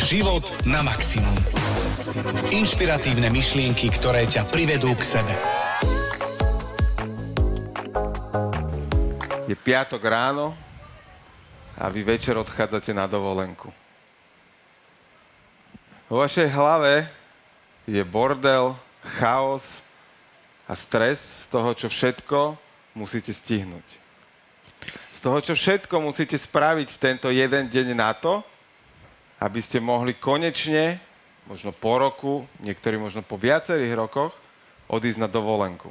Život na maximum. Inšpiratívne myšlienky, ktoré ťa privedú k sebe. Je piatok ráno a vy večer odchádzate na dovolenku. Vo vašej hlave je bordel, chaos a stres z toho, čo všetko musíte stihnúť. Z toho, čo všetko musíte spraviť v tento jeden deň na to, aby ste mohli konečne, možno po roku, niektorí možno po viacerých rokoch, odísť na dovolenku.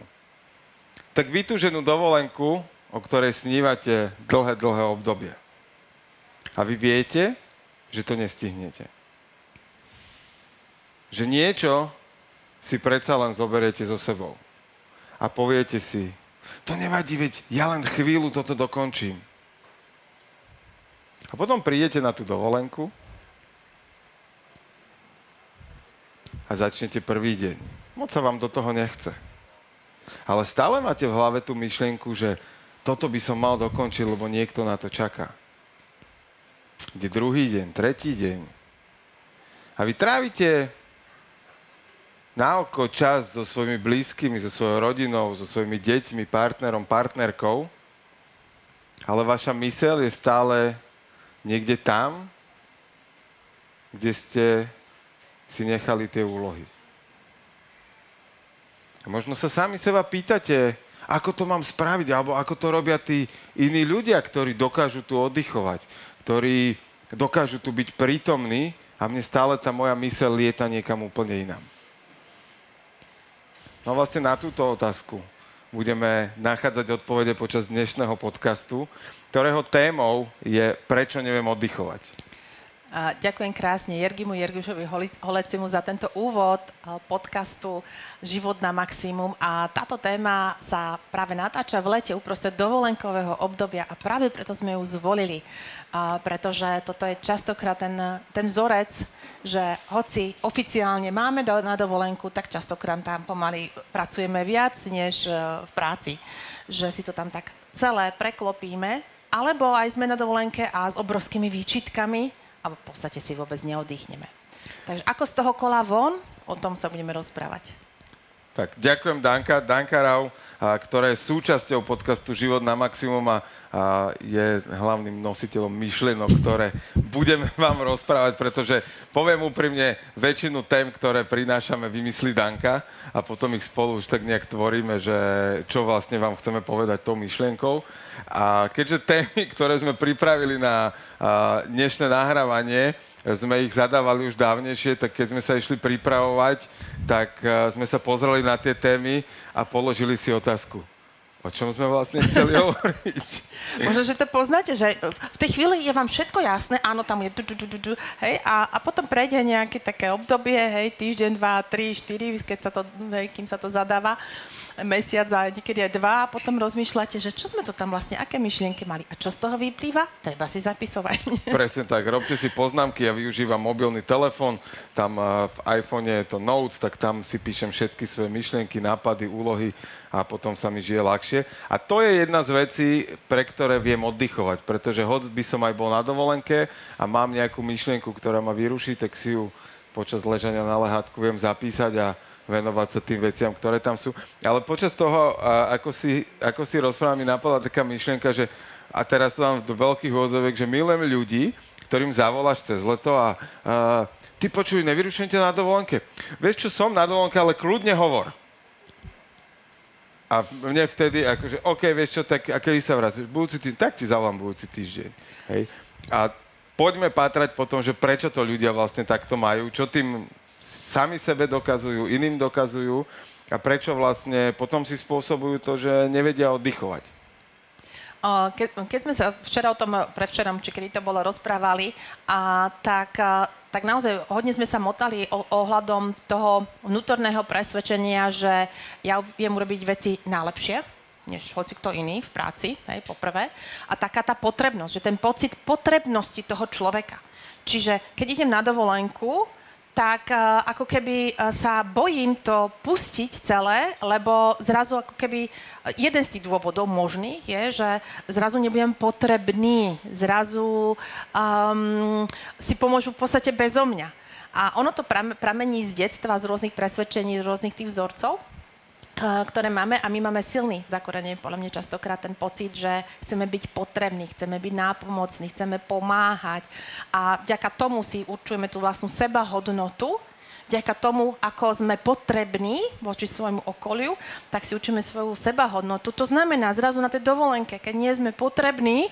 Tak vytúženú dovolenku, o ktorej snívate dlhé, dlhé obdobie. A vy viete, že to nestihnete. Že niečo si predsa len zoberiete so sebou. A poviete si, to nevadí, veď ja len chvíľu toto dokončím. A potom prídete na tú dovolenku a začnete prvý deň. Moc sa vám do toho nechce. Ale stále máte v hlave tú myšlienku, že toto by som mal dokončiť, lebo niekto na to čaká. Kde druhý deň, tretí deň. A vy trávite na oko čas so svojimi blízkymi, so svojou rodinou, so svojimi deťmi, partnerom, partnerkou, ale vaša mysel je stále niekde tam, kde ste si nechali tie úlohy. Možno sa sami seba pýtate, ako to mám spraviť, alebo ako to robia tí iní ľudia, ktorí dokážu tu oddychovať, ktorí dokážu tu byť prítomní a mne stále tá moja mysel lieta niekam úplne inám. No vlastne na túto otázku budeme nachádzať odpovede počas dnešného podcastu, ktorého témou je Prečo neviem oddychovať. Ďakujem krásne Jergimu Jergišovi Holecimu za tento úvod podcastu Život na maximum. A táto téma sa práve natáča v lete uprostred dovolenkového obdobia a práve preto sme ju zvolili. Pretože toto je častokrát ten, ten vzorec, že hoci oficiálne máme do, na dovolenku, tak častokrát tam pomaly pracujeme viac než e, v práci. Že si to tam tak celé preklopíme. Alebo aj sme na dovolenke a s obrovskými výčitkami a v podstate si vôbec neoddychneme. Takže ako z toho kola von, o tom sa budeme rozprávať. Tak, ďakujem Danka, Danka Rau, a, ktorá je súčasťou podcastu Život na maximum a, a je hlavným nositeľom myšlienok, ktoré budeme vám rozprávať, pretože poviem úprimne, väčšinu tém, ktoré prinášame, vymyslí Danka a potom ich spolu už tak nejak tvoríme, že čo vlastne vám chceme povedať tou myšlienkou. A keďže témy, ktoré sme pripravili na dnešné nahrávanie, sme ich zadávali už dávnejšie, tak keď sme sa išli pripravovať, tak sme sa pozreli na tie témy a položili si otázku. O čom sme vlastne chceli hovoriť? Možno, že to poznáte, že v tej chvíli je vám všetko jasné, áno, tam je du, du, du, du, hej, a, a potom prejde nejaké také obdobie, hej, týždeň, dva, tri, štyri, keď sa to, hej, kým sa to zadáva mesiac a niekedy aj dva. A potom rozmýšľate, že čo sme to tam vlastne, aké myšlienky mali a čo z toho vyplýva, treba si zapisovať. Presne tak, robte si poznámky, ja využívam mobilný telefón, tam v iPhone je to Notes, tak tam si píšem všetky svoje myšlienky, nápady, úlohy a potom sa mi žije ľahšie. A to je jedna z vecí, pre ktoré viem oddychovať, pretože hoď by som aj bol na dovolenke a mám nejakú myšlienku, ktorá ma vyruší, tak si ju počas ležania na lehátku viem zapísať a venovať sa tým veciam, ktoré tam sú. Ale počas toho, ako si, ako si rozprávam, mi napadla taká myšlienka, že a teraz to mám do veľkých úvodzovek, že milujem ľudí, ktorým zavoláš cez leto a, a ty počuj, nevyrušujem ťa na dovolenke. Vieš čo, som na dovolenke, ale kľudne hovor. A mne vtedy, akože, OK, vieš čo, tak a kedy sa vrátiš? Budúci týždeň, tak ti zavolám budúci týždeň. Hej. A poďme pátrať po že prečo to ľudia vlastne takto majú, čo tým sami sebe dokazujú, iným dokazujú a prečo vlastne potom si spôsobujú to, že nevedia oddychovať. Ke, keď sme sa včera o tom, prevčerom, či kedy to bolo, rozprávali, a, tak, a, tak naozaj hodne sme sa motali ohľadom toho vnútorného presvedčenia, že ja viem urobiť veci najlepšie, než hoci kto iný v práci, hej, poprvé. A taká tá potrebnosť, že ten pocit potrebnosti toho človeka. Čiže keď idem na dovolenku, tak uh, ako keby uh, sa bojím to pustiť celé, lebo zrazu ako keby jeden z tých dôvodov možných je, že zrazu nebudem potrebný, zrazu um, si pomôžu v podstate bezo mňa. A ono to pramení z detstva, z rôznych presvedčení, z rôznych tých vzorcov ktoré máme a my máme silný zakorenie, podľa mňa častokrát ten pocit, že chceme byť potrební, chceme byť nápomocní, chceme pomáhať a vďaka tomu si určujeme tú vlastnú sebahodnotu, vďaka tomu, ako sme potrební voči svojmu okoliu, tak si učíme svoju sebahodnotu. To znamená, zrazu na tej dovolenke, keď nie sme potrební,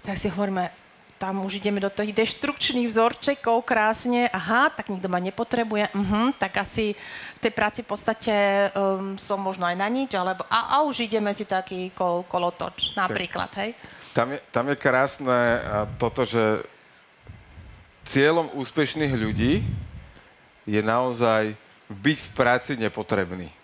tak si hovoríme, tam už ideme do tých deštrukčných vzorčekov krásne, aha, tak nikto ma nepotrebuje, uh-huh, tak asi v tej práci v podstate um, som možno aj na nič, alebo a, a už ideme si taký kol, kolotoč, napríklad, hej? Tam je, tam je krásne toto, že cieľom úspešných ľudí je naozaj byť v práci nepotrebný.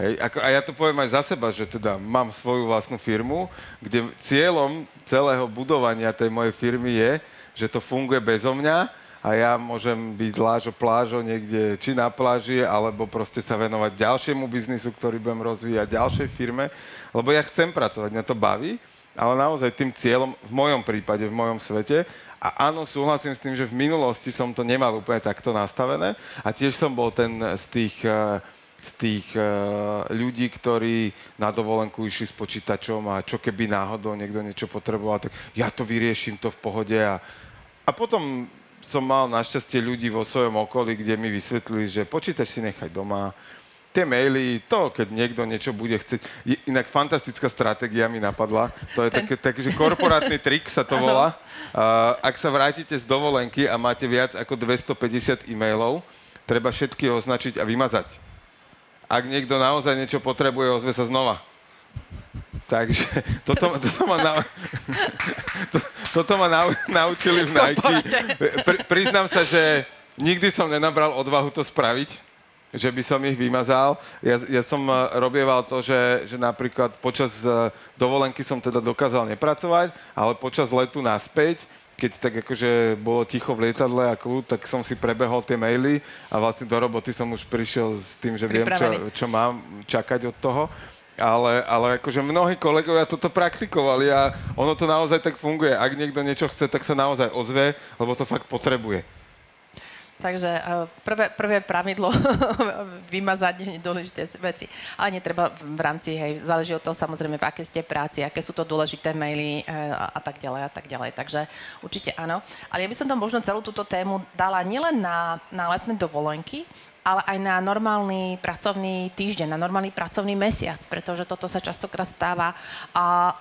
Hej, ako, a ja to poviem aj za seba, že teda mám svoju vlastnú firmu, kde cieľom celého budovania tej mojej firmy je, že to funguje bezo mňa a ja môžem byť lážo plážo niekde, či na pláži, alebo proste sa venovať ďalšiemu biznisu, ktorý budem rozvíjať, ďalšej firme, lebo ja chcem pracovať, mňa to baví, ale naozaj tým cieľom, v mojom prípade, v mojom svete, a áno, súhlasím s tým, že v minulosti som to nemal úplne takto nastavené a tiež som bol ten z tých uh, z tých uh, ľudí, ktorí na dovolenku išli s počítačom a čo keby náhodou niekto niečo potreboval, tak ja to vyrieším to v pohode. A, a potom som mal našťastie ľudí vo svojom okolí, kde mi vysvetlili, že počítač si nechaj doma, tie maily, to, keď niekto niečo bude chcieť. Inak fantastická stratégia mi napadla. To je taký, taký že korporátny trik sa to volá. Uh, ak sa vrátite z dovolenky a máte viac ako 250 e-mailov, treba všetky označiť a vymazať ak niekto naozaj niečo potrebuje, ozve sa znova. Takže toto, toto ma, nau, to, toto ma nau, naučili v Nike. Pri, priznám sa, že nikdy som nenabral odvahu to spraviť, že by som ich vymazal. Ja, ja som eh, robieval to, že, že napríklad počas eh, dovolenky som teda dokázal nepracovať, ale počas letu naspäť keď tak akože bolo ticho v lietadle a kľud, tak som si prebehol tie maily a vlastne do roboty som už prišiel s tým, že viem, čo, čo mám čakať od toho. Ale, ale akože mnohí kolegovia toto praktikovali a ono to naozaj tak funguje. Ak niekto niečo chce, tak sa naozaj ozve, lebo to fakt potrebuje. Takže eh, prvé, prvé pravidlo vymazať dôležité veci. Ale netreba v rámci, hej, záleží od toho samozrejme, v aké ste práci, aké sú to dôležité maily eh, a, a tak ďalej a tak ďalej. Takže určite áno. Ale ja by som to možno celú túto tému dala nielen na, na letné dovolenky, ale aj na normálny pracovný týždeň, na normálny pracovný mesiac, pretože toto sa častokrát stáva a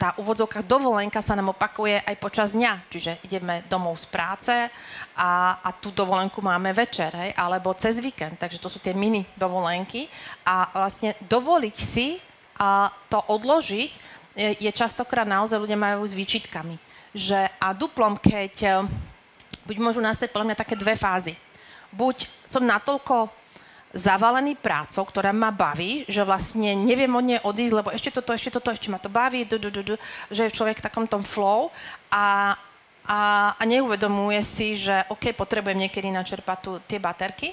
tá úvodzovka dovolenka sa nám opakuje aj počas dňa. Čiže ideme domov z práce a, a tú dovolenku máme večer, hej, alebo cez víkend. Takže to sú tie mini dovolenky. A vlastne dovoliť si a to odložiť je, je častokrát naozaj ľudia majú s výčitkami. Že a duplom, keď eh, buď môžu nastať podľa mňa také dve fázy. Buď som natoľko zavalený prácou, ktorá ma baví, že vlastne neviem od nej odísť, lebo ešte toto, ešte toto, ešte ma to baví, du, du, du, du, že je človek v takom tom flow a, a, a neuvedomuje si, že OK, potrebujem niekedy načerpať tu, tie baterky,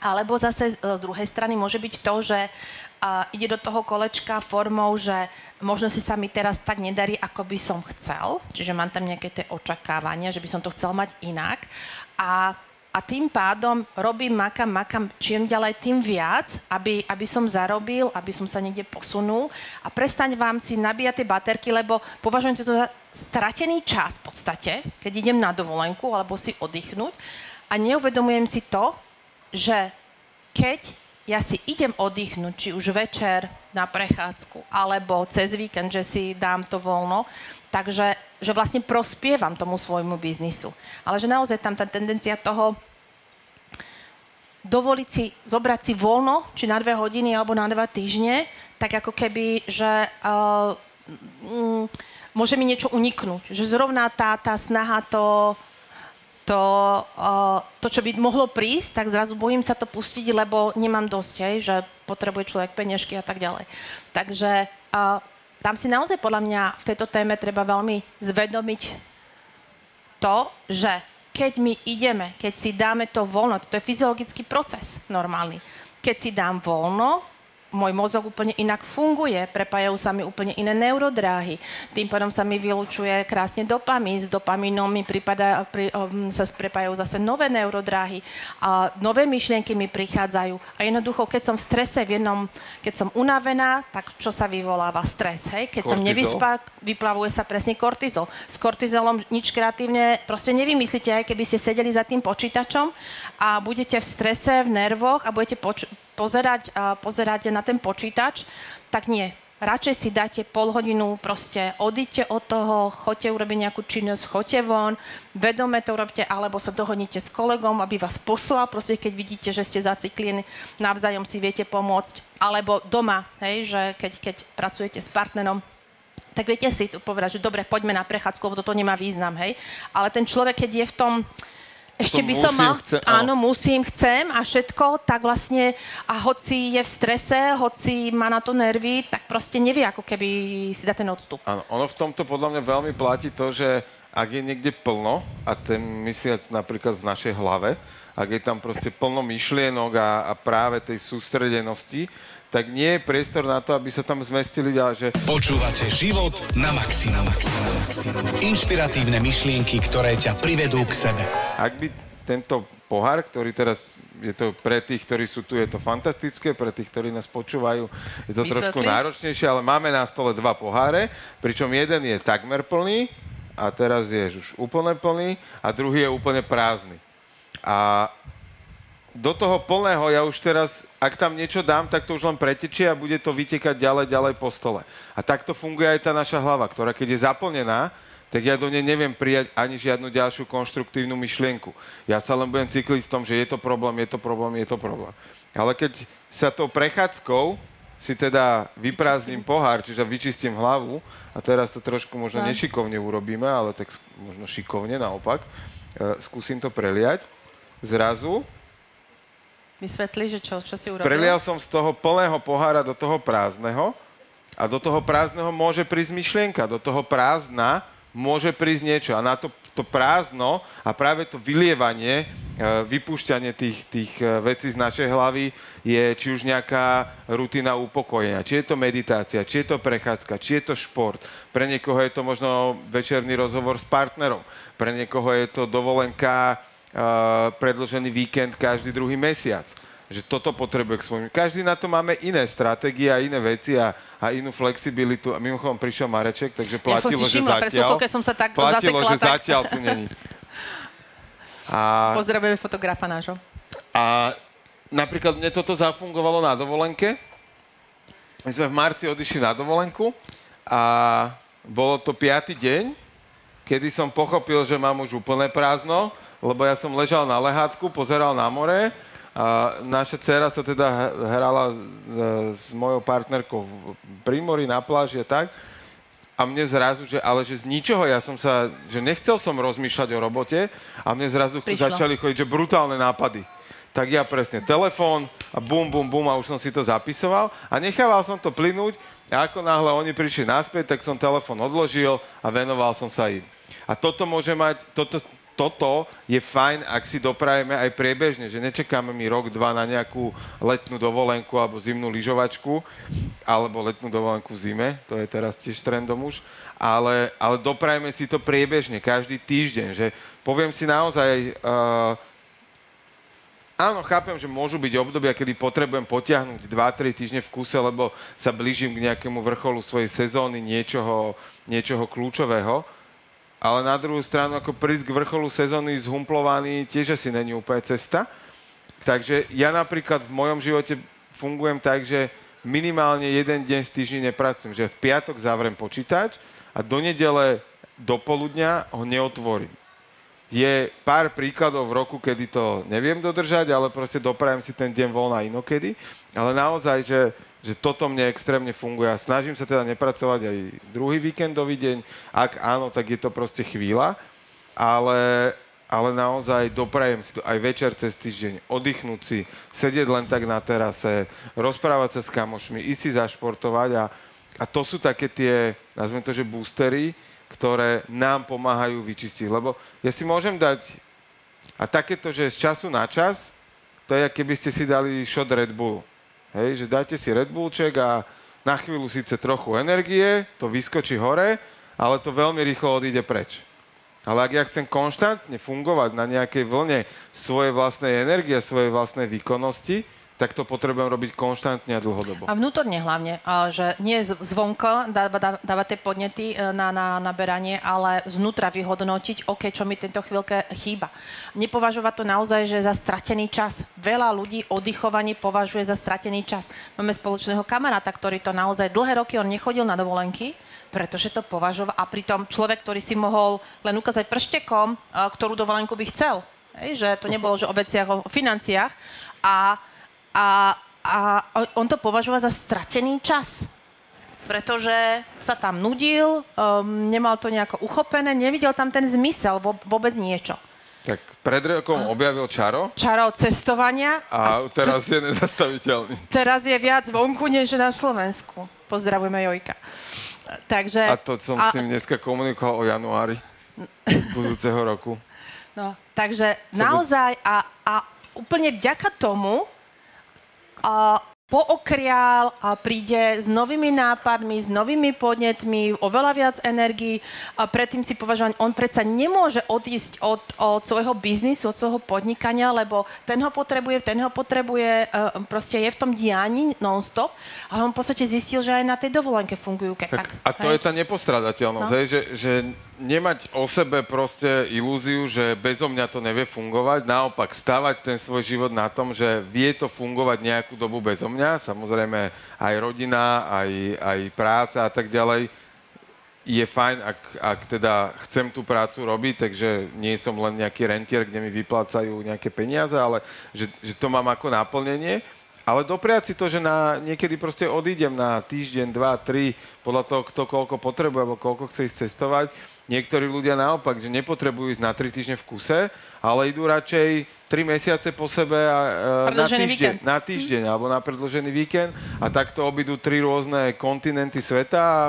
alebo zase z druhej strany môže byť to, že a ide do toho kolečka formou, že možno si sa mi teraz tak nedarí, ako by som chcel, čiže mám tam nejaké tie očakávania, že by som to chcel mať inak a a tým pádom robím, makam, makam, čím ďalej, tým viac, aby, aby som zarobil, aby som sa niekde posunul. A prestaň vám si nabíjať tie baterky, lebo považujem to za stratený čas v podstate, keď idem na dovolenku alebo si oddychnúť. A neuvedomujem si to, že keď ja si idem oddychnúť, či už večer na prechádzku, alebo cez víkend, že si dám to voľno, takže že vlastne prospievam tomu svojmu biznisu. Ale že naozaj tam tá tendencia toho dovoliť si, zobrať si voľno, či na dve hodiny alebo na dva týždne, tak ako keby, že uh, mm, môže mi niečo uniknúť. Že zrovna tá, tá snaha to, to, uh, to, čo by mohlo prísť, tak zrazu bojím sa to pustiť, lebo nemám dosť, hej, že potrebuje človek peniažky a tak ďalej. Takže uh, tam si naozaj podľa mňa v tejto téme treba veľmi zvedomiť to, že keď my ideme, keď si dáme to voľno, to je fyziologický proces normálny, keď si dám voľno, môj mozog úplne inak funguje, prepájajú sa mi úplne iné neurodráhy. Tým pádom sa mi vylučuje krásne dopamín, s dopamínom mi prípada, pri, um, sa prepájajú zase nové neurodráhy a nové myšlienky mi prichádzajú. A jednoducho, keď som v strese v jednom, keď som unavená, tak čo sa vyvoláva stres, hej? Keď kortizol. som nevyspá, vyplavuje sa presne kortizol. S kortizolom nič kreatívne proste nevymyslíte, aj keby ste sedeli za tým počítačom a budete v strese, v nervoch a budete poč- pozerať, uh, pozerať na ten počítač, tak nie. Radšej si dáte pol hodinu, proste odíte od toho, choďte urobiť nejakú činnosť, choďte von, vedome to robte, alebo sa dohodnite s kolegom, aby vás poslal, proste keď vidíte, že ste zaciklení, navzájom si viete pomôcť, alebo doma, hej, že keď, keď pracujete s partnerom, tak viete si tu povedať, že dobre, poďme na prechádzku, lebo toto nemá význam, hej. Ale ten človek, keď je v tom, ešte by som mal, chcem, áno, musím, chcem a všetko, tak vlastne, a hoci je v strese, hoci má na to nervy, tak proste nevie, ako keby si dá ten odstup. Áno, ono v tomto podľa mňa veľmi platí to, že ak je niekde plno, a ten mesiac napríklad v našej hlave, ak je tam proste plno myšlienok a, a práve tej sústredenosti, tak nie je priestor na to, aby sa tam zmestili ďalej. Že... Počúvate život na maximum. Inšpiratívne myšlienky, ktoré ťa privedú k sebe. Ak by tento pohár, ktorý teraz je to pre tých, ktorí sú tu, je to fantastické, pre tých, ktorí nás počúvajú, je to Vysvetli? trošku náročnejšie, ale máme na stole dva poháre, pričom jeden je takmer plný a teraz je už úplne plný a druhý je úplne prázdny. A do toho plného ja už teraz, ak tam niečo dám, tak to už len pretečie a bude to vytekať ďalej, ďalej po stole. A takto funguje aj tá naša hlava, ktorá keď je zaplnená, tak ja do nej neviem prijať ani žiadnu ďalšiu konštruktívnu myšlienku. Ja sa len budem cykliť v tom, že je to problém, je to problém, je to problém. Ale keď sa tou prechádzkou si teda vyprázdnim pohár, čiže vyčistím hlavu, a teraz to trošku možno nešikovne urobíme, ale tak možno šikovne naopak, e, skúsim to preliať, zrazu Vysvetli, že čo, čo si urobil? Prelial som z toho plného pohára do toho prázdneho a do toho prázdneho môže prísť myšlienka, do toho prázdna môže prísť niečo a na to, to prázdno a práve to vylievanie, e, vypúšťanie tých, tých e, vecí z našej hlavy je či už nejaká rutina upokojenia, či je to meditácia, či je to prechádzka, či je to šport. Pre niekoho je to možno večerný rozhovor s partnerom, pre niekoho je to dovolenka predložený víkend každý druhý mesiac. Že toto potrebuje k svojim... Každý na to máme iné stratégie a iné veci a, a inú flexibilitu. A mimochodom prišiel Mareček, takže platilo, ja som si všimla, že zatiaľ... som sa tak platilo, zasekla, že tak... zatiaľ tu není. A... Pozdravujeme fotografa nášho. A napríklad mne toto zafungovalo na dovolenke. My sme v marci odišli na dovolenku a bolo to piatý deň, kedy som pochopil, že mám už úplné prázdno lebo ja som ležal na lehátku, pozeral na more a naša dcera sa teda hrala s, s mojou partnerkou pri mori, na pláži a tak. A mne zrazu, že, ale že z ničoho, ja som sa, že nechcel som rozmýšľať o robote a mne zrazu Prišlo. začali chodiť, že brutálne nápady. Tak ja presne telefón a bum, bum, bum a už som si to zapisoval a nechával som to plynúť a ako náhle oni prišli naspäť, tak som telefón odložil a venoval som sa im. A toto môže mať, toto, toto je fajn, ak si doprajeme aj priebežne, že nečakáme mi rok, dva na nejakú letnú dovolenku alebo zimnú lyžovačku, alebo letnú dovolenku v zime, to je teraz tiež trendom už, ale, ale doprajme si to priebežne, každý týždeň, že poviem si naozaj, uh, áno, chápem, že môžu byť obdobia, kedy potrebujem potiahnuť 2-3 týždne v kuse, lebo sa blížim k nejakému vrcholu svojej sezóny, niečoho, niečoho kľúčového, ale na druhú stranu, ako prísť k vrcholu sezóny zhumplovaný tiež asi není úplne cesta. Takže ja napríklad v mojom živote fungujem tak, že minimálne jeden deň z týždňa nepracujem. Že v piatok zavrem počítač a do nedele do poludňa ho neotvorím. Je pár príkladov v roku, kedy to neviem dodržať, ale proste doprajem si ten deň voľna inokedy. Ale naozaj, že že toto mne extrémne funguje snažím sa teda nepracovať aj druhý víkendový deň. Ak áno, tak je to proste chvíľa, ale, ale naozaj doprajem si to aj večer cez týždeň, oddychnúť si, sedieť len tak na terase, rozprávať sa s kamošmi, ísť si zašportovať a, a to sú také tie, nazvem to, že boostery, ktoré nám pomáhajú vyčistiť. Lebo ja si môžem dať A takéto, že z času na čas, to je, keby ste si dali shot Red Bull. Hej, že dáte si Red Bullček a na chvíľu síce trochu energie, to vyskočí hore, ale to veľmi rýchlo odíde preč. Ale ak ja chcem konštantne fungovať na nejakej vlne svojej vlastnej energie, svojej vlastnej výkonnosti, tak to potrebujem robiť konštantne a dlhodobo. A vnútorne hlavne, že nie zvonko dávať dáva tie podnety e, na, na naberanie, ale znútra vyhodnotiť, OK, čo mi tento chvíľke chýba. Nepovažovať to naozaj, že za stratený čas. Veľa ľudí oddychovanie považuje za stratený čas. Máme spoločného kamaráta, ktorý to naozaj dlhé roky, on nechodil na dovolenky, pretože to považoval. A pritom človek, ktorý si mohol len ukázať prštekom, e, ktorú dovolenku by chcel. Hej, že to nebolo že o veciach, o financiách. A a, a on to považoval za stratený čas pretože sa tam nudil, um, nemal to nejako uchopené, nevidel tam ten zmysel, vôbec niečo. Tak pred rokom objavil čaro. Čaro cestovania. A teraz je nezastaviteľný. Teraz je viac vonku, než na Slovensku. Pozdravujeme Jojka. Takže, a to som a... s ním dneska komunikoval o januári budúceho roku. No, takže naozaj a, a úplne vďaka tomu, a pookrial a príde s novými nápadmi, s novými podnetmi, oveľa viac energií a predtým si považovať, on predsa nemôže odísť od, od svojho biznisu, od svojho podnikania, lebo ten ho potrebuje, ten ho potrebuje, uh, proste je v tom dianí non-stop, ale on v podstate zistil, že aj na tej dovolenke fungujú. Ke, tak, tak, a to hej? je tá nepostradateľnosť, no? hej, že, že nemať o sebe proste ilúziu, že bezo mňa to nevie fungovať, naopak stavať ten svoj život na tom, že vie to fungovať nejakú dobu bezo mňa, samozrejme aj rodina, aj, aj práca a tak ďalej, je fajn, ak, ak teda chcem tú prácu robiť, takže nie som len nejaký rentier, kde mi vyplácajú nejaké peniaze, ale že, že to mám ako naplnenie. Ale dopriať si to, že na, niekedy proste odídem na týždeň, dva, tri, podľa toho, kto koľko potrebuje, alebo koľko chce ísť cestovať, Niektorí ľudia naopak, že nepotrebujú ísť na tri týždne v kuse, ale idú radšej tri mesiace po sebe a, e, na týždeň, na týždeň mm. alebo na predložený víkend a takto obidú tri rôzne kontinenty sveta a,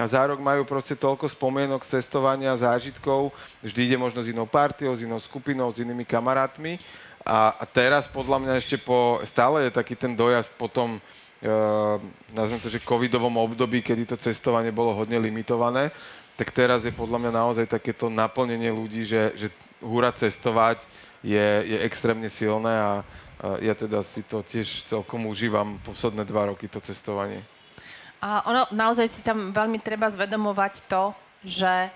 a za rok majú proste toľko spomienok, cestovania, zážitkov. Vždy ide možno s inou partiou, s inou skupinou, s inými kamarátmi. A, teraz podľa mňa ešte po, stále je taký ten dojazd po tom, uh, nazvem to, že covidovom období, kedy to cestovanie bolo hodne limitované, tak teraz je podľa mňa naozaj takéto naplnenie ľudí, že, že húra cestovať je, je extrémne silné a, a ja teda si to tiež celkom užívam posledné dva roky, to cestovanie. A ono naozaj si tam veľmi treba zvedomovať to, že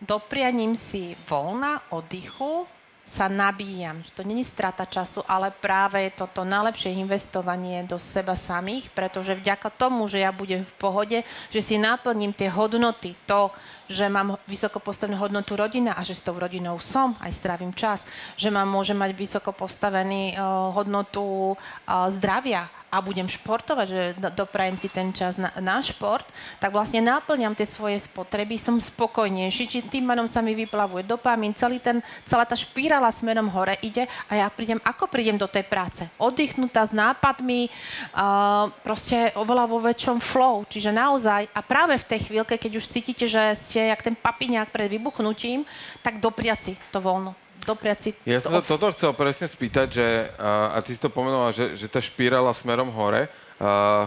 doprianím si voľna, oddychu, sa nabíjam. To není strata času, ale práve je toto najlepšie investovanie do seba samých, pretože vďaka tomu, že ja budem v pohode, že si naplním tie hodnoty, to, že mám vysoko postavenú hodnotu rodina a že s tou rodinou som, aj strávim čas, že mám, môže mať vysoko postavený uh, hodnotu uh, zdravia, a budem športovať, že doprajem si ten čas na, na šport, tak vlastne náplňam tie svoje spotreby, som spokojnejší, či tým pádom sa mi vyplavuje dopamín, celý ten, celá tá špirála smerom hore ide a ja prídem, ako prídem do tej práce? Oddychnutá s nápadmi, uh, proste oveľa vo väčšom flow, čiže naozaj a práve v tej chvíľke, keď už cítite, že ste jak ten papiňák pred vybuchnutím, tak dopriaci to voľno dopriať si... Ja som sa toto chcel presne spýtať, že, a, a ty si to pomenovala, že, že tá špirála smerom hore, a,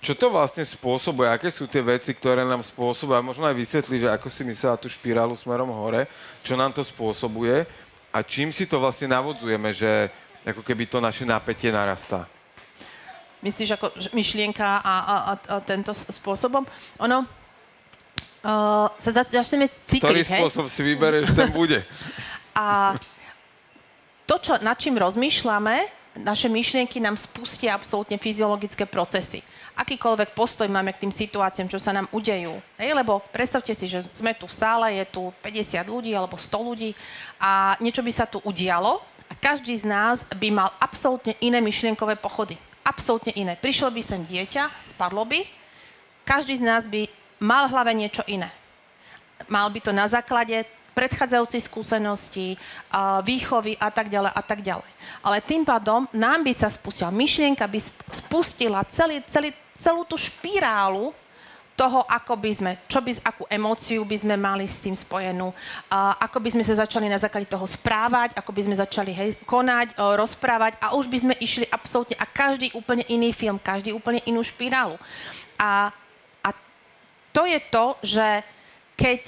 čo to vlastne spôsobuje? Aké sú tie veci, ktoré nám spôsobujú? A možno aj vysvetliť, že ako si myslela tú špirálu smerom hore, čo nám to spôsobuje a čím si to vlastne navodzujeme, že ako keby to naše napätie narastá? Myslíš ako myšlienka a, a, a, a tento spôsobom? Ono, uh, sa začneme cítiť, Ktorý spôsob si vyberieš, ten bude. A to, čo, nad čím rozmýšľame, naše myšlienky nám spustia absolútne fyziologické procesy. Akýkoľvek postoj máme k tým situáciám, čo sa nám udejú. Hej, lebo predstavte si, že sme tu v sále, je tu 50 ľudí alebo 100 ľudí a niečo by sa tu udialo a každý z nás by mal absolútne iné myšlienkové pochody. Absolútne iné. Prišlo by sem dieťa, spadlo by, každý z nás by mal v hlave niečo iné. Mal by to na základe predchádzajúcich skúseností, výchovy a tak ďalej a tak ďalej. Ale tým pádom nám by sa spustila myšlienka, by spustila celý, celý, celú tú špirálu toho, ako by sme, čo by, akú emóciu by sme mali s tým spojenú, a ako by sme sa začali na základe toho správať, ako by sme začali hej, konať, rozprávať a už by sme išli absolútne a každý úplne iný film, každý úplne inú špirálu. A, a to je to, že keď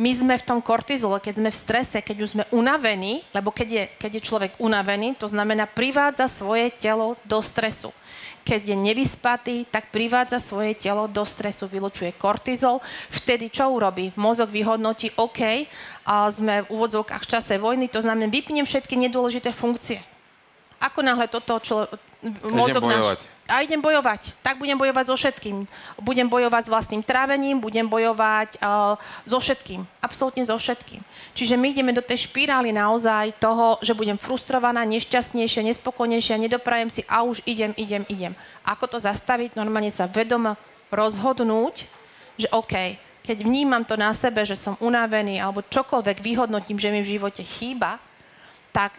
my sme v tom kortizole, keď sme v strese, keď už sme unavení, lebo keď je, keď je človek unavený, to znamená privádza svoje telo do stresu keď je nevyspatý, tak privádza svoje telo do stresu, vylučuje kortizol. Vtedy čo urobí? Mozog vyhodnotí, OK, a sme v úvodzovkách v čase vojny, to znamená, vypnem všetky nedôležité funkcie. Ako náhle toto čo, mozog náš a idem bojovať. Tak budem bojovať so všetkým. Budem bojovať s vlastným trávením, budem bojovať uh, so všetkým. Absolútne so všetkým. Čiže my ideme do tej špirály naozaj toho, že budem frustrovaná, nešťastnejšia, nespokojnejšia, nedoprajem si a už idem, idem, idem. Ako to zastaviť? Normálne sa vedom rozhodnúť, že OK, keď vnímam to na sebe, že som unavený alebo čokoľvek vyhodnotím, že mi v živote chýba, tak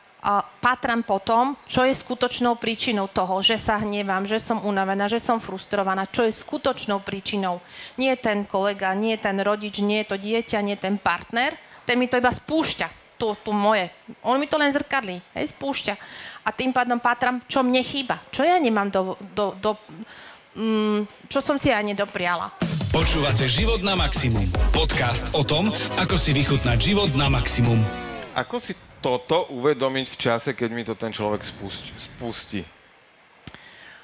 patram po tom, čo je skutočnou príčinou toho, že sa hnevám, že som unavená, že som frustrovaná, čo je skutočnou príčinou. Nie ten kolega, nie ten rodič, nie to dieťa, nie ten partner, ten mi to iba spúšťa, to, to moje. On mi to len zrkadlí, hej, spúšťa. A tým pádom patram, čo mne chýba, čo ja nemám do, do, do mm, čo som si aj nedopriala. Počúvate Život na maximum. Podcast o tom, ako si vychutnať život na maximum. Ako si toto uvedomiť v čase, keď mi to ten človek spustí?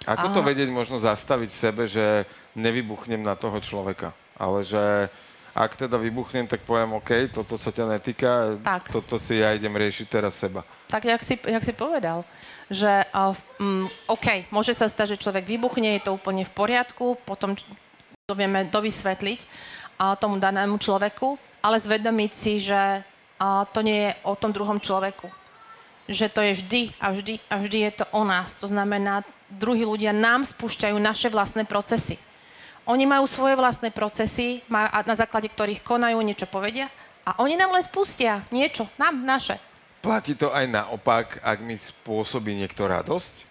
Ako Aha. to vedieť možno zastaviť v sebe, že nevybuchnem na toho človeka, ale že ak teda vybuchnem, tak poviem, OK, toto sa ťa netýka, tak. toto si ja idem riešiť teraz seba. Tak, jak si, jak si povedal, že uh, um, OK, môže sa stať, že človek vybuchne, je to úplne v poriadku, potom to vieme dovysvetliť uh, tomu danému človeku, ale zvedomiť si, že a to nie je o tom druhom človeku. Že to je vždy a vždy a vždy je to o nás. To znamená, druhí ľudia nám spúšťajú naše vlastné procesy. Oni majú svoje vlastné procesy, na základe ktorých konajú, niečo povedia a oni nám len spustia niečo, nám, naše. Platí to aj naopak, ak mi spôsobí niekto radosť?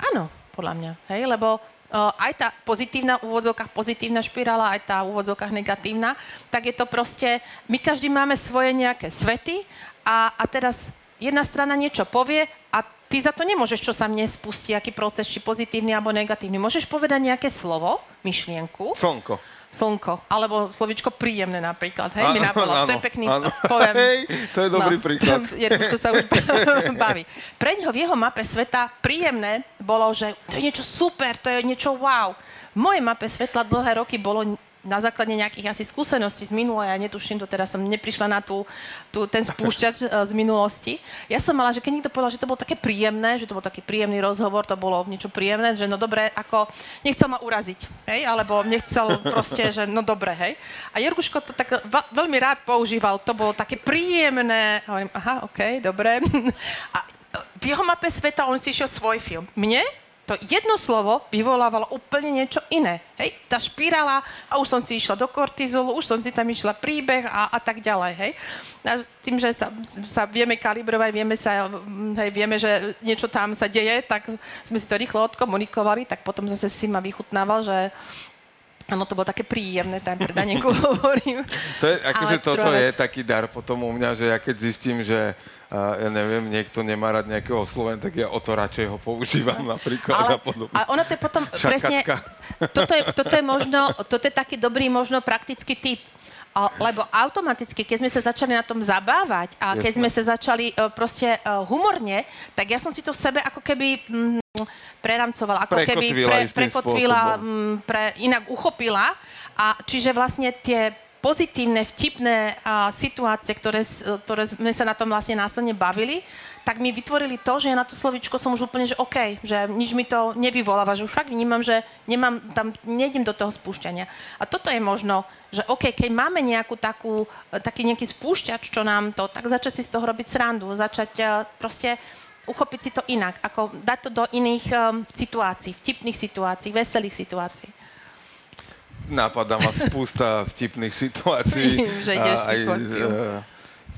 Áno, podľa mňa. Hej, lebo aj tá pozitívna, v úvodzovkách pozitívna špirála, aj tá v úvodzovkách negatívna, tak je to proste, my každý máme svoje nejaké svety a, a teraz jedna strana niečo povie a ty za to nemôžeš, čo sa mne spustí, aký proces, či pozitívny alebo negatívny. Môžeš povedať nejaké slovo, myšlienku. Slnko slnko, alebo slovičko príjemné napríklad, hej, mi napadlo, to je pekný, áno. poviem. Hej, to je dobrý no, príklad. Jerkuško sa už baví. Pre ňoho v jeho mape sveta príjemné bolo, že to je niečo super, to je niečo wow. V mojej mape svetla dlhé roky bolo na základe nejakých asi skúseností z minulé, ja netuším to, teraz som neprišla na tú, tú, ten spúšťač e, z minulosti. Ja som mala, že keď niekto povedal, že to bolo také príjemné, že to bol taký príjemný rozhovor, to bolo niečo príjemné, že no dobre, ako nechcel ma uraziť, hej, alebo nechcel proste, že no dobre, hej. A Jerguško to tak veľmi rád používal, to bolo také príjemné. A hovorím, aha, OK, dobre. A v jeho mape sveta on si išiel svoj film. Mne to jedno slovo vyvolávalo úplne niečo iné. Hej? Tá špirála a už som si išla do kortizolu, už som si tam išla príbeh a, a tak ďalej. Hej? A tým, že sa, sa vieme kalibrovať, vieme, sa, hej, vieme, že niečo tam sa deje, tak sme si to rýchlo odkomunikovali, tak potom zase si ma vychutnával, že Áno, to bolo také príjemné, tam predanenku hovorím. To je, akože toto je taký dar potom u mňa, že ja keď zistím, že ja neviem, niekto nemá rád nejakého Sloven, tak ja o to radšej ho používam napríklad Ale, a podobne. A ono to je potom Šakatka. presne, toto je, toto je možno, toto je taký dobrý možno praktický typ. Lebo automaticky, keď sme sa začali na tom zabávať a keď Jasne. sme sa začali uh, proste uh, humorne, tak ja som si to v sebe ako keby mm, preramcovala, ako keby pre, prekotvila, mm, pre, inak uchopila. A čiže vlastne tie pozitívne, vtipné a, situácie, ktoré, ktoré sme sa na tom vlastne následne bavili, tak mi vytvorili to, že ja na to slovičko som už úplne, že OK, že nič mi to nevyvoláva, že už fakt vnímam, že nemám tam, nejdem do toho spúšťania. A toto je možno, že OK, keď máme nejakú takú, taký nejaký spúšťač, čo nám to, tak začať si z toho robiť srandu, začať uh, proste uchopiť si to inak, ako dať to do iných um, situácií, vtipných situácií, veselých situácií. Napadá ma spústa vtipných situácií. že ideš si svoj film. Uh,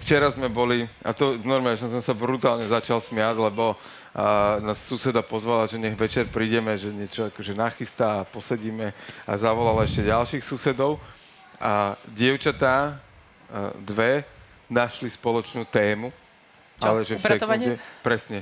včera sme boli, a to normálne, že som sa brutálne začal smiať, lebo a nás suseda pozvala, že nech večer prídeme, že niečo akože nachystá a posedíme a zavolala ešte ďalších susedov. A dievčatá, dve, našli spoločnú tému čo? Ale že v sekunde, presne.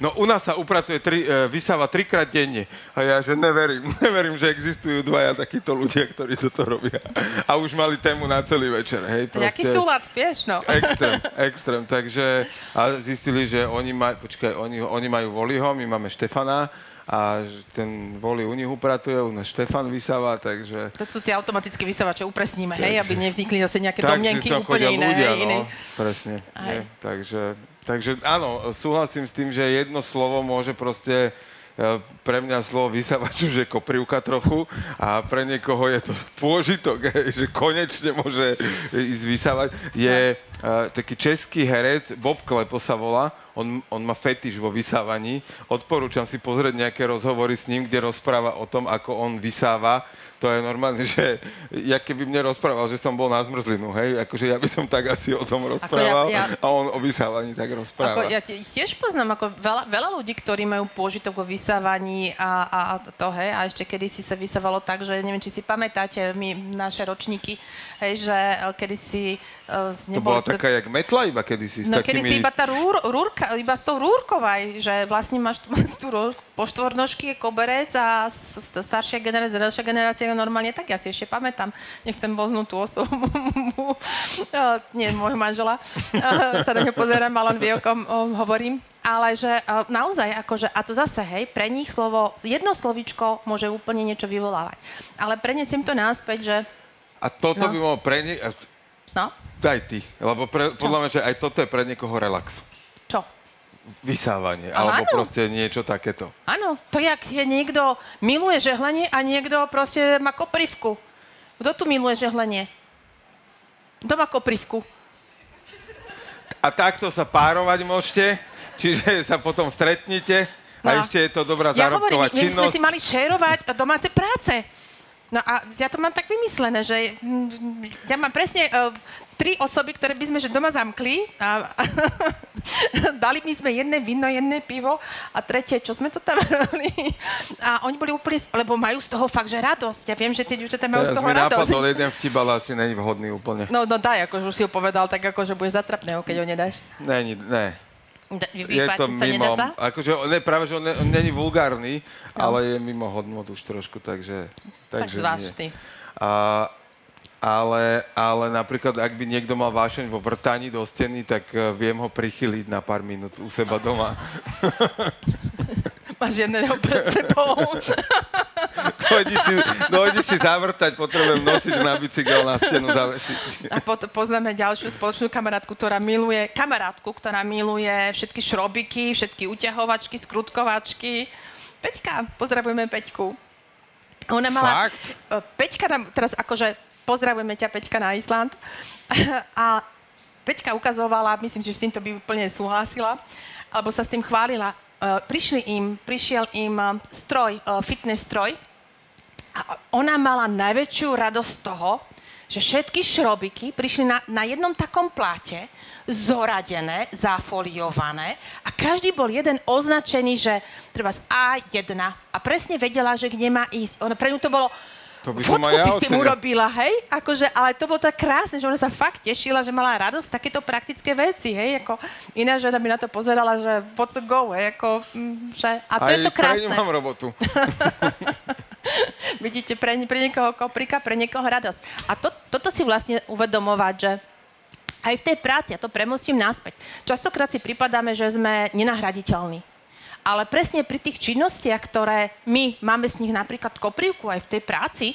No u nás sa upratuje, tri, e, vysáva trikrát denne. A ja, že neverím, neverím, že existujú dvaja takíto ľudia, ktorí toto robia. A už mali tému na celý večer. Hej, proste. Jaký súlad, vieš, no. Extrém, extrém. Takže a zistili, že oni, maj, počkaj, oni, oni majú Voliho, my máme Štefana a ten Voli u nich upratuje, u nás Štefan vysáva, takže... To sú tie automatické vysávače, upresníme, takže, hej, aby nevznikli zase nejaké domnenky úplne iné. Ľudia, hej, no, presne. Nie, takže Takže áno, súhlasím s tým, že jedno slovo môže proste e, pre mňa slovo vysavač už je koprivka trochu a pre niekoho je to pôžitok, že konečne môže ísť vysávať. Je uh, taký český herec, Bob Klepo sa volá, on, on má fetiš vo vysávaní. Odporúčam si pozrieť nejaké rozhovory s ním, kde rozpráva o tom, ako on vysáva to je normálne, že ja keby mne rozprával, že som bol na zmrzlinu, hej, akože ja by som tak asi o tom rozprával ja, ja, a on o vysávaní tak rozpráva. Ako ja tiež poznám ako veľa, veľa ľudí, ktorí majú pôžitok o vysávaní a, a, a to, hej, a ešte kedy si sa vysávalo tak, že neviem, či si pamätáte, my, naše ročníky, hej, že eh, uh, To bola taká jak metla iba kedysi. No takými... si iba tá rúr, rúrka, iba s tou rúrkou aj, že vlastne máš, máš tú rúrku, po štvornožky je koberec a staršia generácia, staršia generácia normálne tak, ja si ešte pamätám, nechcem boznúť tú osobu, nie môjho manžela, sa na ňo pozerám, ale on vie, o kom hovorím, ale že naozaj, akože, a to zase, hej, pre nich slovo, jedno slovičko môže úplne niečo vyvolávať. Ale prenesiem to náspäť, že... A toto no. by mohlo pre nich... No? Daj ty, lebo pre, podľa mňa, že aj toto je pre niekoho relax vysávanie, Ale alebo áno. proste niečo takéto. Áno, to jak je niekto miluje žehlenie a niekto proste má koprivku. Kto tu miluje žehlenie? Kto má koprivku? A takto sa párovať môžete, čiže sa potom stretnete a no. ešte je to dobrá ja zárobková hovorím, činnosť. Ja sme si mali šerovať domáce práce. No a ja to mám tak vymyslené, že mm, ja mám presne uh, tri osoby, ktoré by sme že doma zamkli a, a dali by sme jedné víno, jedné pivo a tretie, čo sme to tam robili. A oni boli úplne, lebo majú z toho fakt, že radosť. Ja viem, že tie dievčatá majú Teraz z toho mi radosť. napadol jeden vtip, ale asi není vhodný úplne. No, no daj, akože už si ho povedal, tak akože budeš zatrapného, keď ho nedáš. Ne, ne. je to mimo, akože ne, práve, že on, on není vulgárny, no. ale je mimo hodnot už trošku, takže tak zvláštny. A, ale, ale napríklad, ak by niekto mal vášeň vo vrtaní do steny, tak uh, viem ho prichyliť na pár minút u seba doma. Máš jedného pred sebou. dojdi, si, dojdi si zavrtať, potrebujem nosiť na bicykel na stenu zavesiť. A pot, poznáme ďalšiu spoločnú kamarátku, ktorá miluje, kamarátku, ktorá miluje všetky šrobiky, všetky uťahovačky, skrutkovačky. Peťka, pozdravujeme Peťku. Ona mala... Fakt? Peťka nám teraz akože... Pozdravujeme ťa, Peťka, na Island. A Peťka ukazovala, myslím, že s týmto by úplne súhlasila, alebo sa s tým chválila. E, prišli im, prišiel im e, stroj, fitness stroj a ona mala najväčšiu radosť toho, že všetky šrobiky prišli na, na jednom takom pláte, zoradené, zafoliované a každý bol jeden označený, že treba z A1 a presne vedela, že kde má ísť. Ono, pre ňu to bolo, to by Fotku si ja s tým urobila, hej? Akože, ale to bolo tak krásne, že ona sa fakt tešila, že mala radosť takéto praktické veci, hej? Ako iná žena by na to pozerala, že what's go, hej? Ako, mm, že, a to Aj je to krásne. Aj mám robotu. Vidíte, pre, pre niekoho koprika, pre niekoho radosť. A to, toto si vlastne uvedomovať, že aj v tej práci, ja to premostím naspäť. Častokrát si pripadáme, že sme nenahraditeľní. Ale presne pri tých činnostiach, ktoré my máme z nich napríklad koprivku aj v tej práci,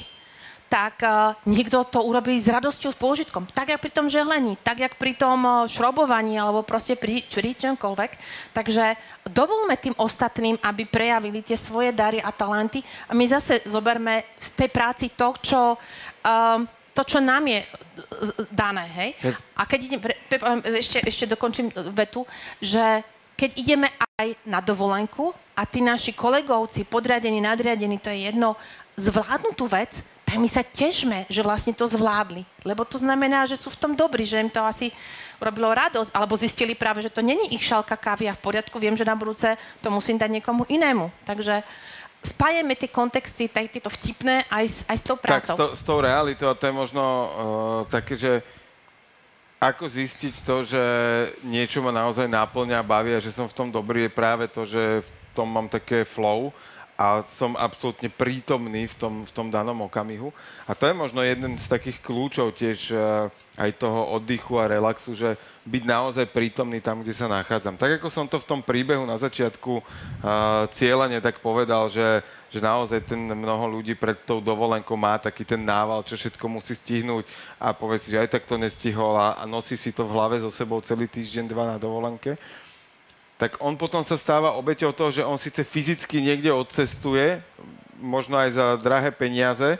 tak uh, niekto to urobí s radosťou, s pôžitkom. Tak, jak pri tom žehlení, tak, jak pri tom uh, šrobovaní, alebo proste pri, pri čomkoľvek. Takže dovolme tým ostatným, aby prejavili tie svoje dary a talenty a my zase zoberme z tej práci to, čo, uh, to, čo nám je dané, hej? A keď idem, ešte, ešte dokončím vetu, že keď ideme aj na dovolenku a tí naši kolegovci, podriadení, nadriadení, to je jedno, zvládnu tú vec, tak my sa težme, že vlastne to zvládli. Lebo to znamená, že sú v tom dobrí, že im to asi urobilo radosť, alebo zistili práve, že to není ich šálka kávy a v poriadku, viem, že na budúce to musím dať niekomu inému. Takže spájame tie kontexty, tak tieto vtipné aj, s- aj s tou Tak prácou. s, to, s tou realitou, a to je možno uh, také, že ako zistiť to, že niečo ma naozaj náplňa, baví a že som v tom dobrý, je práve to, že v tom mám také flow a som absolútne prítomný v tom, v tom danom okamihu. A to je možno jeden z takých kľúčov tiež uh, aj toho oddychu a relaxu, že byť naozaj prítomný tam, kde sa nachádzam. Tak ako som to v tom príbehu na začiatku uh, cieľane tak povedal, že, že naozaj ten mnoho ľudí pred tou dovolenkou má taký ten nával, čo všetko musí stihnúť a povie si, že aj tak to nestihol a, a nosí si to v hlave so sebou celý týždeň, dva na dovolenke tak on potom sa stáva obeťou toho, že on síce fyzicky niekde odcestuje, možno aj za drahé peniaze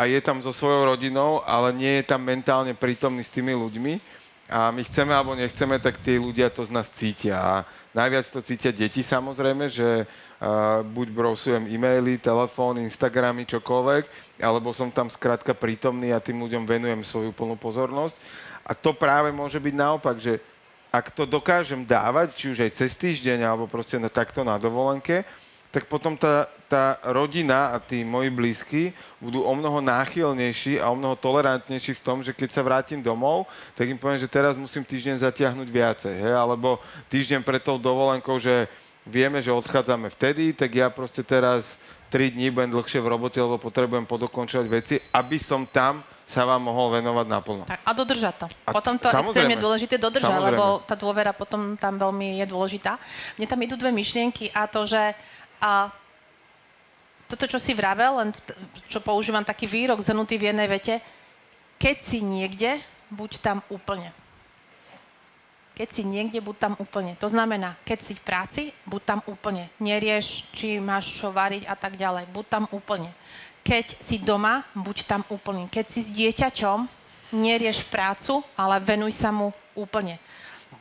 a je tam so svojou rodinou, ale nie je tam mentálne prítomný s tými ľuďmi. A my chceme alebo nechceme, tak tí ľudia to z nás cítia. A najviac to cítia deti samozrejme, že uh, buď brousujem e-maily, telefón, Instagramy, čokoľvek, alebo som tam skrátka prítomný a tým ľuďom venujem svoju plnú pozornosť. A to práve môže byť naopak, že ak to dokážem dávať, či už aj cez týždeň, alebo proste takto na dovolenke, tak potom tá, tá rodina a tí moji blízky budú o mnoho náchylnejší a o mnoho tolerantnejší v tom, že keď sa vrátim domov, tak im poviem, že teraz musím týždeň zatiahnuť viacej, hej? alebo týždeň pred tou dovolenkou, že vieme, že odchádzame vtedy, tak ja proste teraz 3 dní budem dlhšie v robote, lebo potrebujem podokončovať veci, aby som tam sa vám mohol venovať naplno. Tak, a dodržať to. A potom to samozrejme. extrémne dôležité dodržať, Samozrejme. lebo tá dôvera potom tam veľmi je dôležitá. Mne tam idú dve myšlienky a to, že a, toto, čo si vravel, len čo používam taký výrok zhrnutý v jednej vete, keď si niekde, buď tam úplne. Keď si niekde, buď tam úplne. To znamená, keď si v práci, buď tam úplne. Nerieš, či máš čo variť a tak ďalej. Buď tam úplne. Keď si doma, buď tam úplne. Keď si s dieťaťom, nerieš prácu, ale venuj sa mu úplne.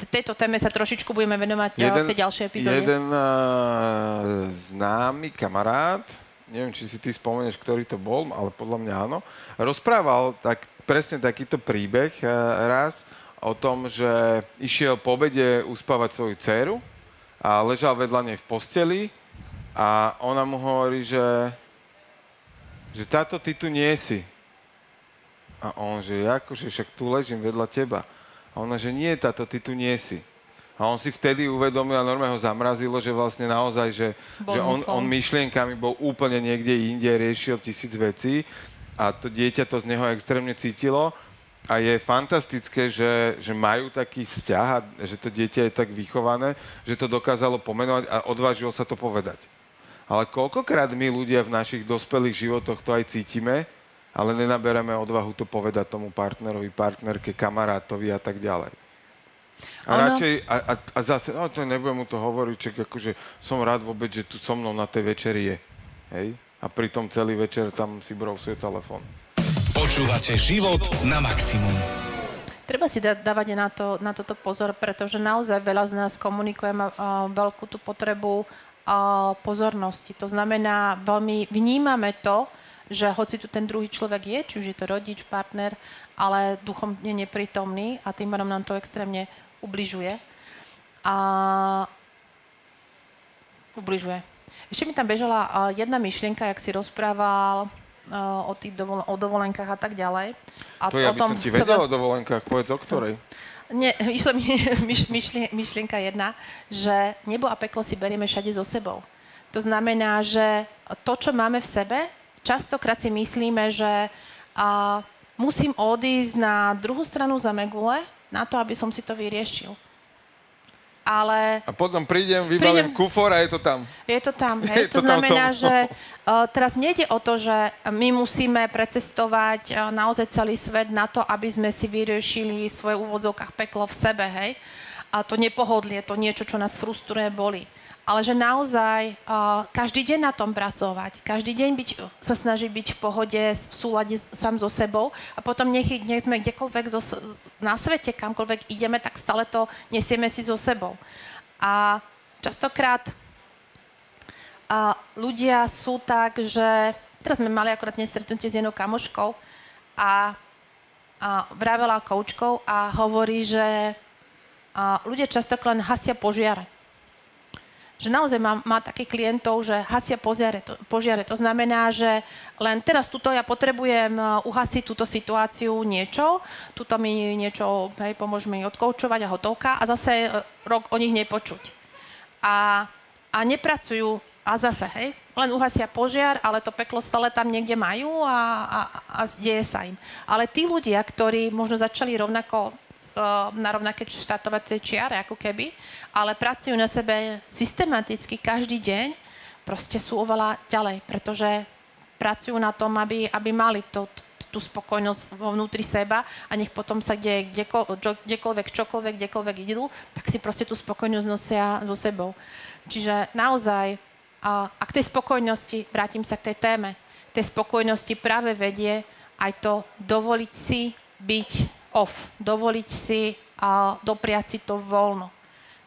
Tejto téme sa trošičku budeme venovať jeden, v tej ďalšej epizóde. Jeden uh, známy kamarát, neviem, či si ty spomeneš, ktorý to bol, ale podľa mňa áno, rozprával tak, presne takýto príbeh uh, raz o tom, že išiel po obede uspávať svoju dceru a ležal vedľa nej v posteli a ona mu hovorí, že, že táto, ty tu nie si. A on, že akože však tu ležím vedľa teba. A ona, že nie, táto, ty tu nie si. A on si vtedy uvedomil a normálne ho zamrazilo, že vlastne naozaj, že, Bol že on, on myšlienkami bol úplne niekde inde, riešil tisíc vecí a to dieťa to z neho extrémne cítilo. A je fantastické, že, že majú taký vzťah a že to dieťa je tak vychované, že to dokázalo pomenovať a odvážilo sa to povedať. Ale koľkokrát my ľudia v našich dospelých životoch to aj cítime, ale nenabereme odvahu to povedať tomu partnerovi, partnerke, kamarátovi a tak ďalej. A Ono- radšej, a, a, a zase, no to nebudem mu to hovoriť, čak akože som rád vôbec, že tu so mnou na tej večeri je. Hej? A pritom celý večer tam si brousuje telefón. Počúvate život na maximum. Treba si da- dávať na, to, na toto pozor, pretože naozaj veľa z nás komunikujeme uh, veľkú tú potrebu uh, pozornosti. To znamená, veľmi vnímame to, že hoci tu ten druhý človek je, či už je to rodič, partner, ale duchom je neprítomný a tým pádom nám to extrémne ubližuje. A ubližuje. Ešte mi tam bežala jedna myšlienka, jak si rozprával o, tých dovol- o dovolenkách a tak ďalej. A To ja o by som ti sebe- vedel o dovolenkách, povedz o ktorej. nie, išla mi myš, myšlien, myšlienka jedna, že nebo a peklo si berieme všade so sebou. To znamená, že to, čo máme v sebe, častokrát si myslíme, že a, musím odísť na druhú stranu za megule na to, aby som si to vyriešil. Ale A potom prídem, vybavím Prídem- kufor a je to tam. je to tam, Je hej? to To, tam znamená, som. že uh, teraz nejde o to, že my musíme precestovať uh, naozaj celý svet na to, aby sme si vyriešili svoje úvodzovkách peklo v sebe, hej? A to nepohodlie, to niečo, čo nás frustruje, boli. Ale že naozaj uh, každý deň na tom pracovať, každý deň byť, sa snažiť byť v pohode, v súlade sám so sebou a potom nech, nech sme kdekoľvek zo, na svete, kamkoľvek ideme, tak stále to nesieme si so sebou. A častokrát a ľudia sú tak, že... Teraz sme mali akorát dnes stretnutie s jednou kamoškou a a vravela koučkou a hovorí, že a ľudia často len hasia požiare. Že naozaj má, má takých klientov, že hasia požiare to, požiare. to znamená, že len teraz tuto ja potrebujem uhasiť túto situáciu niečo, tuto mi niečo, hej, pomôž mi odkoučovať a hotovka a zase rok o nich nepočuť. A, a nepracujú a zase, hej, len uhasia požiar, ale to peklo stále tam niekde majú a, a, a deje sa im. Ale tí ľudia, ktorí možno začali rovnako na rovnaké štartovacie čiare, ako keby, ale pracujú na sebe systematicky každý deň, proste sú oveľa ďalej, pretože pracujú na tom, aby, aby mali to, tú spokojnosť vo vnútri seba a nech potom sa deje kdekoľvek, čokoľvek, kdekoľvek idú, tak si proste tú spokojnosť nosia so sebou. Čiže naozaj a, a k tej spokojnosti, vrátim sa k tej téme, tej spokojnosti práve vedie aj to dovoliť si byť off, dovoliť si a dopriať si to voľno.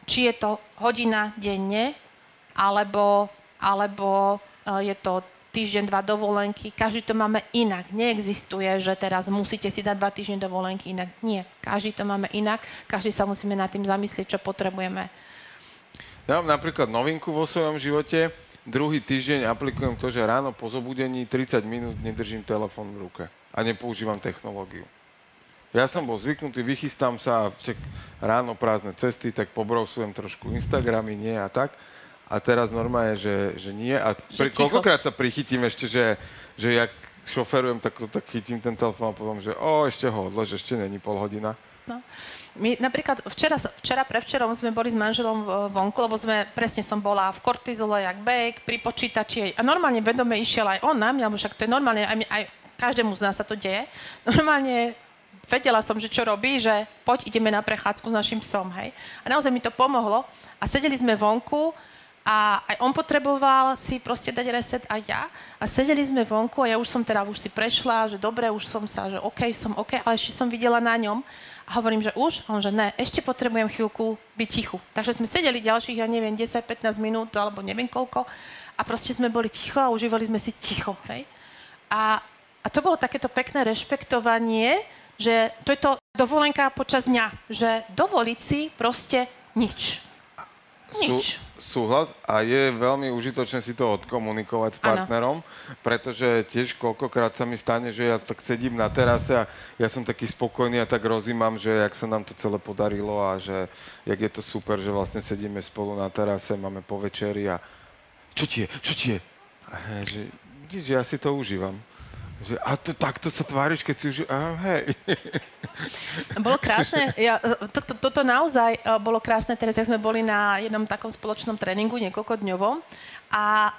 Či je to hodina denne, alebo, alebo je to týždeň, dva dovolenky. Každý to máme inak. Neexistuje, že teraz musíte si dať dva týždne dovolenky inak. Nie. Každý to máme inak. Každý sa musíme nad tým zamyslieť, čo potrebujeme. Ja mám napríklad novinku vo svojom živote druhý týždeň aplikujem to, že ráno po zobudení 30 minút nedržím telefón v ruke a nepoužívam technológiu. Ja som bol zvyknutý, vychystám sa a vček, ráno prázdne cesty, tak pobrausujem trošku Instagramy, nie a tak. A teraz normálne, že, že nie. A pri, koľkokrát sa prichytím ešte, že, že jak šoferujem, tak, tak chytím ten telefón a poviem, že o, ešte ho odlož, ešte není pol hodina. No. My napríklad včera, včera prevčerom sme boli s manželom vonku, lebo sme, presne som bola v kortizole, jak bejk, pri počítači a normálne vedome išiel aj on na mňa, lebo však to je normálne, aj, aj každému z nás sa to deje. Normálne vedela som, že čo robí, že poď ideme na prechádzku s našim psom, hej. A naozaj mi to pomohlo a sedeli sme vonku a aj on potreboval si proste dať reset a ja. A sedeli sme vonku a ja už som teda už si prešla, že dobre, už som sa, že OK, som OK, ale ešte som videla na ňom, a hovorím, že už? A on, že ne, ešte potrebujem chvíľku byť tichu. Takže sme sedeli ďalších, ja neviem, 10-15 minút, alebo neviem koľko. A proste sme boli ticho a užívali sme si ticho. Hej? A, a to bolo takéto pekné rešpektovanie, že to je to dovolenka počas dňa, že dovoliť si proste nič. Nič. Sú, súhlas a je veľmi užitočné si to odkomunikovať s partnerom, ano. pretože tiež koľkokrát sa mi stane, že ja tak sedím na terase a ja som taký spokojný a tak rozímam, že jak sa nám to celé podarilo a že jak je to super, že vlastne sedíme spolu na terase, máme po večeri a čo ti je, čo ti je? A že, že ja si to užívam. Že, a to takto sa tváriš, keď si už... A, hej. Bolo krásne. Ja, to, to, toto naozaj e, bolo krásne. Teraz sme boli na jednom takom spoločnom tréningu niekoľko dňovom a e,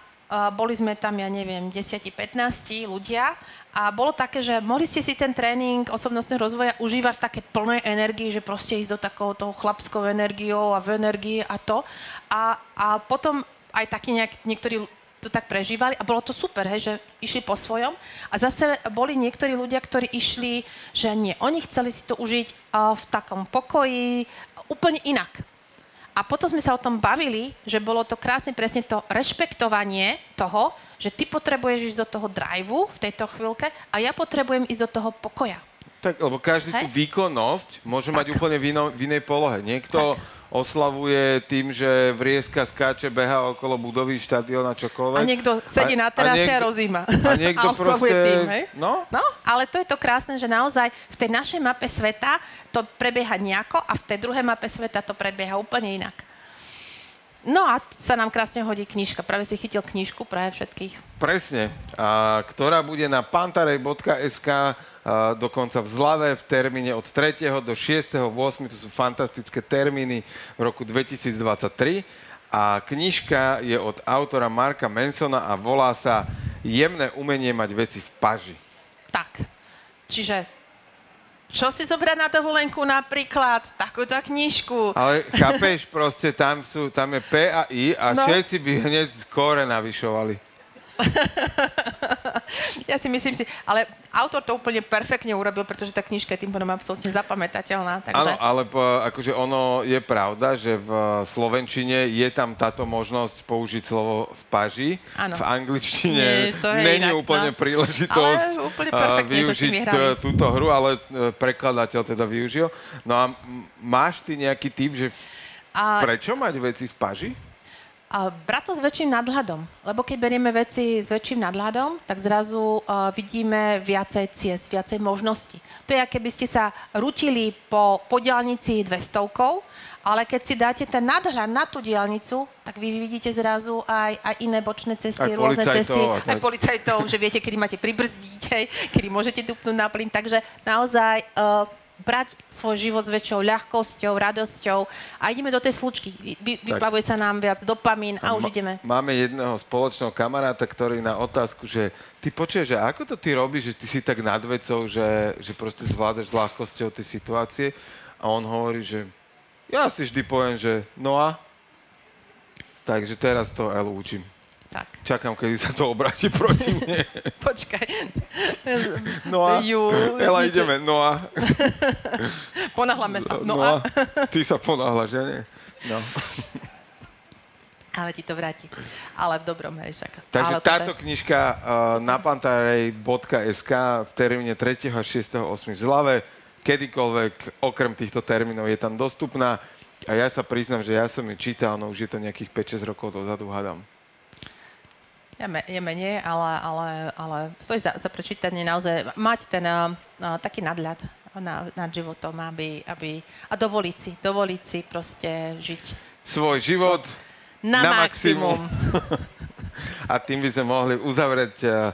boli sme tam, ja neviem, 10-15 ľudia a bolo také, že mohli ste si ten tréning osobnostného rozvoja užívať také plnej energii, že proste ísť do takého toho chlapskou energiou a v energii a to. A, a potom aj takí nejak, niektorí to tak prežívali a bolo to super, hej, že išli po svojom. A zase boli niektorí ľudia, ktorí išli, že nie, oni chceli si to užiť uh, v takom pokoji, úplne inak. A potom sme sa o tom bavili, že bolo to krásne presne to rešpektovanie toho, že ty potrebuješ ísť do toho driveu v tejto chvíľke a ja potrebujem ísť do toho pokoja. Tak, lebo každý Hej? tú výkonnosť môže tak. mať úplne v, ino, v inej polohe. Niekto tak oslavuje tým, že vrieska, skáče, beha okolo budovy, štadiona, čokoľvek. A niekto sedí na terase a, niekto, a rozíma. A niekto a oslavuje proste... tým, hej? No? no? Ale to je to krásne, že naozaj v tej našej mape sveta to prebieha nejako a v tej druhej mape sveta to prebieha úplne inak. No a sa nám krásne hodí knižka. Práve si chytil knižku pre všetkých. Presne. A, ktorá bude na pantarej.sk dokonca v Zlave v termíne od 3. do 6. 8. To sú fantastické termíny v roku 2023. A knižka je od autora Marka Mansona a volá sa Jemné umenie mať veci v paži. Tak. Čiže čo si zobrať na dovolenku napríklad? Takúto knižku. Ale chápeš, proste tam, sú, tam je P a I a no. všetci by hneď skore navyšovali. ja si myslím si, ale autor to úplne perfektne urobil, pretože tá knižka je tým pádom absolútne zapamätateľná. Takže... Áno, ale akože ono je pravda, že v slovenčine je tam táto možnosť použiť slovo v paži. Áno. V angličtine Nie, není inak, úplne no. príležitosť Ale úplne využiť t- túto hru, ale e, prekladateľ teda využil. No a máš ty nejaký typ, že v- A- prečo mať veci v paži? A brať to s väčším nadhľadom. Lebo keď berieme veci s väčším nadhľadom, tak zrazu uh, vidíme viacej ciest, viacej možností. To je, keby ste sa rutili po, po diálnici 200 ale keď si dáte ten nadhľad na tú diálnicu, tak vy vidíte zrazu aj, aj iné bočné cesty, Aj rôzne cesty, a tak. aj policajtov, že viete, kedy máte pribrzdiť, kedy môžete dupnúť na plyn. Takže naozaj uh, brať svoj život s väčšou ľahkosťou, radosťou a ideme do tej slučky. Vy, vy, vyplavuje sa nám viac dopamín a už Ma- ideme. Máme jedného spoločného kamaráta, ktorý na otázku, že ty počuješ, že ako to ty robíš, že ty si tak nad vecou, že, že proste zvládaš s ľahkosťou tie situácie a on hovorí, že ja si vždy poviem, že no a takže teraz to Elu učím. Tak, Čakám, kedy sa to obráti proti mne. počkaj. No a, Ju, Ela, ideme, no a, Ponáhľame sa. No, no a... a, ty sa ponáhľaš, ja nie? No. Ale ti to vráti. Ale v dobrom, hej, však. Takže Ale táto je- knižka uh, na pantarej.sk v termíne 3. a 6. 8. v Zlave, kedykoľvek, okrem týchto termínov, je tam dostupná. A ja sa priznám, že ja som ju čítal, no už je to nejakých 5-6 rokov dozadu, hádam. Je, me, je menej, ale, ale, ale stojí za, za prečítanie naozaj mať ten uh, taký nadľad na, nad životom, aby, aby, a dovoliť si, dovoliť si proste žiť Svoj život na, Na maximum. a tým by sme mohli uzavrieť, uh,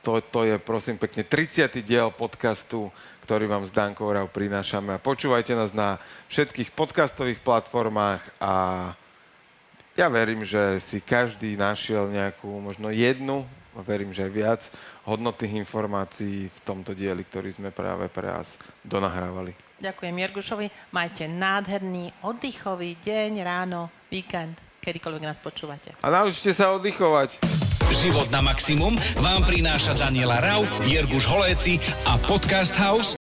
to, to je prosím pekne 30. diel podcastu, ktorý vám s Dankou Rau prinášame. A počúvajte nás na všetkých podcastových platformách a ja verím, že si každý našiel nejakú, možno jednu, a verím, že aj viac, hodnotných informácií v tomto dieli, ktorý sme práve pre vás donahrávali. Ďakujem Jergušovi. Majte nádherný oddychový deň, ráno, víkend, kedykoľvek nás počúvate. A naučte sa oddychovať. Život na maximum vám prináša Daniela Rau, Jirguš Holéci a Podcast House